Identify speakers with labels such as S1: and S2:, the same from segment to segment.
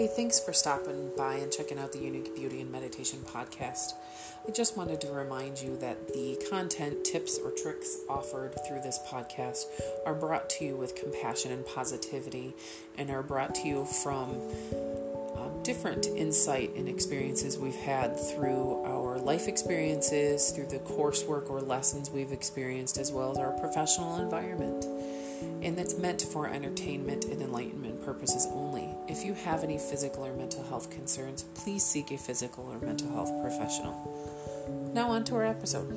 S1: Hey, thanks for stopping by and checking out the Unique Beauty and Meditation podcast. I just wanted to remind you that the content, tips, or tricks offered through this podcast are brought to you with compassion and positivity and are brought to you from um, different insight and experiences we've had through our life experiences, through the coursework or lessons we've experienced, as well as our professional environment and that's meant for entertainment and enlightenment purposes only. If you have any physical or mental health concerns, please seek a physical or mental health professional. Now, on to our episode.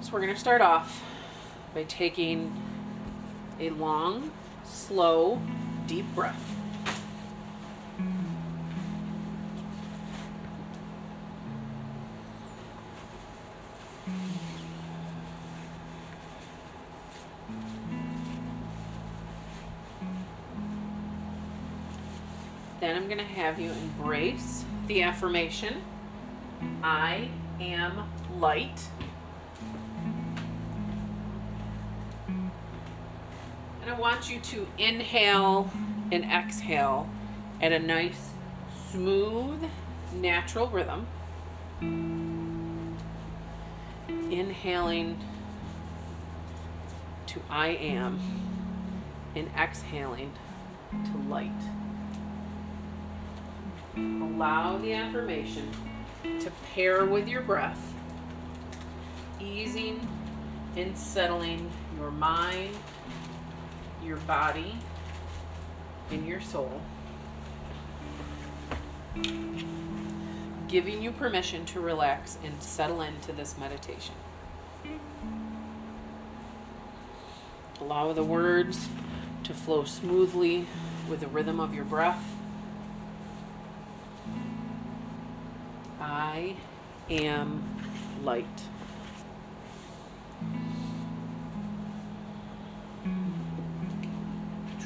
S1: So, we're going to start off by taking a long, slow, deep breath. Then I'm going to have you embrace the affirmation I am light. And I want you to inhale and exhale at a nice, smooth, natural rhythm. Inhaling to I am and exhaling to light. Allow the affirmation to pair with your breath, easing and settling your mind, your body, and your soul. Giving you permission to relax and settle into this meditation. Allow the words to flow smoothly with the rhythm of your breath. I am light.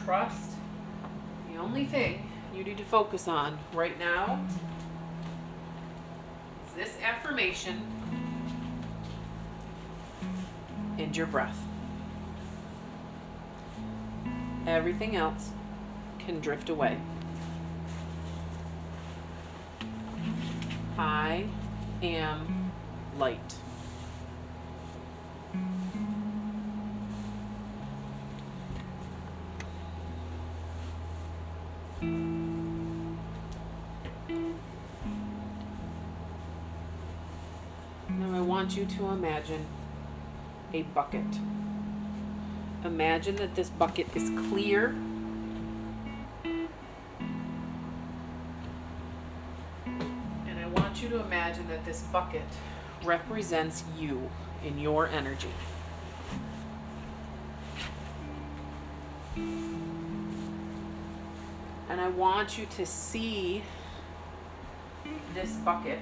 S1: Trust. The only thing you need to focus on right now is this affirmation and your breath. Everything else can drift away. I am light. Now I want you to imagine a bucket. Imagine that this bucket is clear you to imagine that this bucket represents you in your energy. And I want you to see this bucket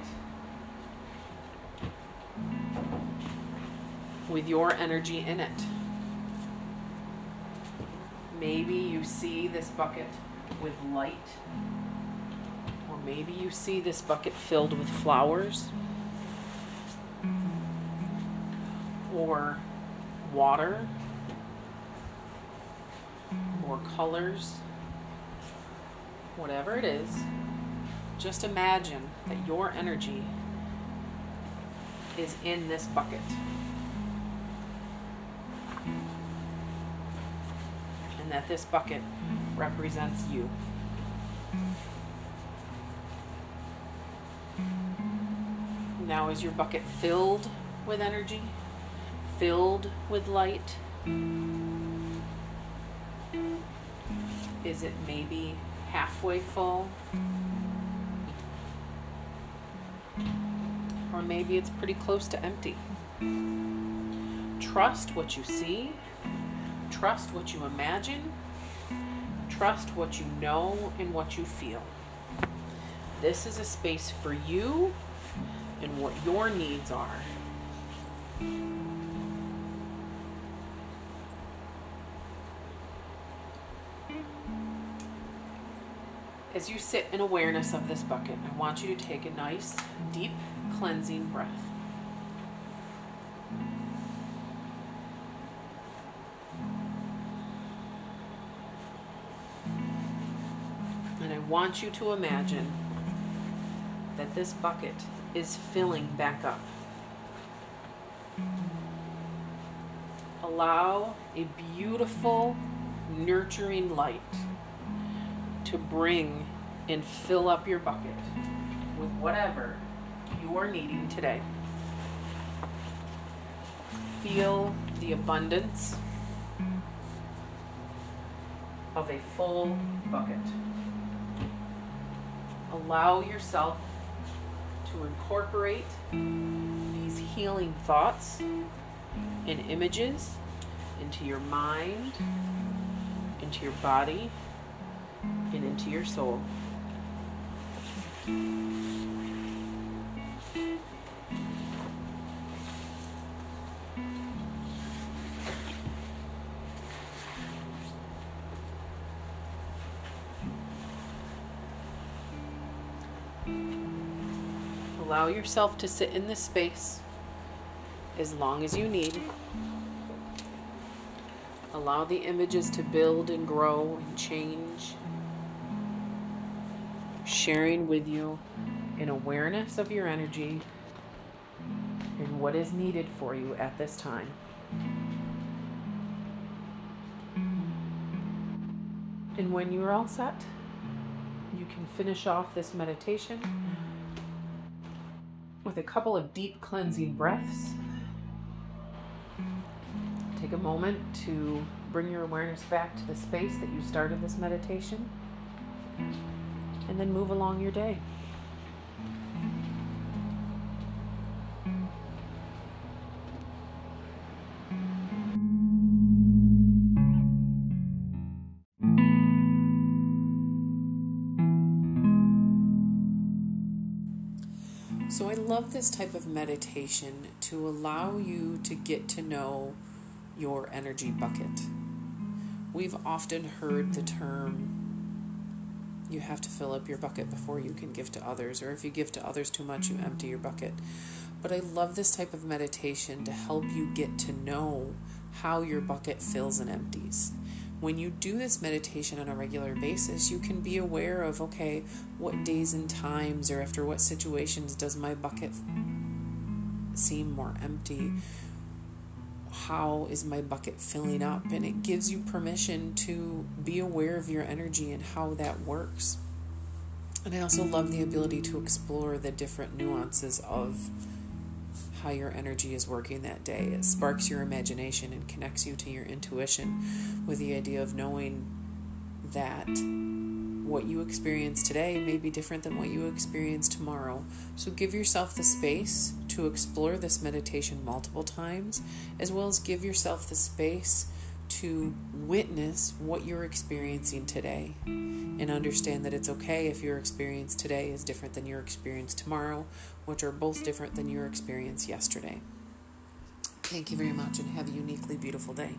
S1: with your energy in it. Maybe you see this bucket with light maybe you see this bucket filled with flowers or water or colors, whatever it is, just imagine that your energy is in this bucket. And that this bucket represents you. Now, is your bucket filled with energy? Filled with light? Is it maybe halfway full? Or maybe it's pretty close to empty. Trust what you see. Trust what you imagine. Trust what you know and what you feel. This is a space for you and what your needs are. As you sit in awareness of this bucket, I want you to take a nice, deep, cleansing breath. And I want you to imagine that this bucket is filling back up. Allow a beautiful, nurturing light to bring and fill up your bucket with whatever you are needing today. Feel the abundance of a full bucket. Allow yourself to incorporate these healing thoughts and images into your mind, into your body, and into your soul. Allow yourself to sit in this space as long as you need. Allow the images to build and grow and change. Sharing with you an awareness of your energy and what is needed for you at this time. And when you're all set, you can finish off this meditation with a couple of deep cleansing breaths. Take a moment to bring your awareness back to the space that you started this meditation, and then move along your day. Love this type of meditation to allow you to get to know your energy bucket. We've often heard the term you have to fill up your bucket before you can give to others, or if you give to others too much, you empty your bucket. But I love this type of meditation to help you get to know how your bucket fills and empties when you do this meditation on a regular basis, you can be aware of okay, what days and times or after what situations does my bucket seem more empty? How is my bucket filling up? And it gives you permission to be aware of your energy and how that works. And I also love the ability to explore the different nuances of how your energy is working that day. It sparks your imagination and connects you to your intuition with the idea of knowing that what you experience today may be different than what you experience tomorrow. So give yourself the space to explore this meditation multiple times, as well as give yourself the space to witness what you're experiencing today and understand that it's okay if your experience today is different than your experience tomorrow, which are both different than your experience yesterday. Thank you very much and have a uniquely beautiful day.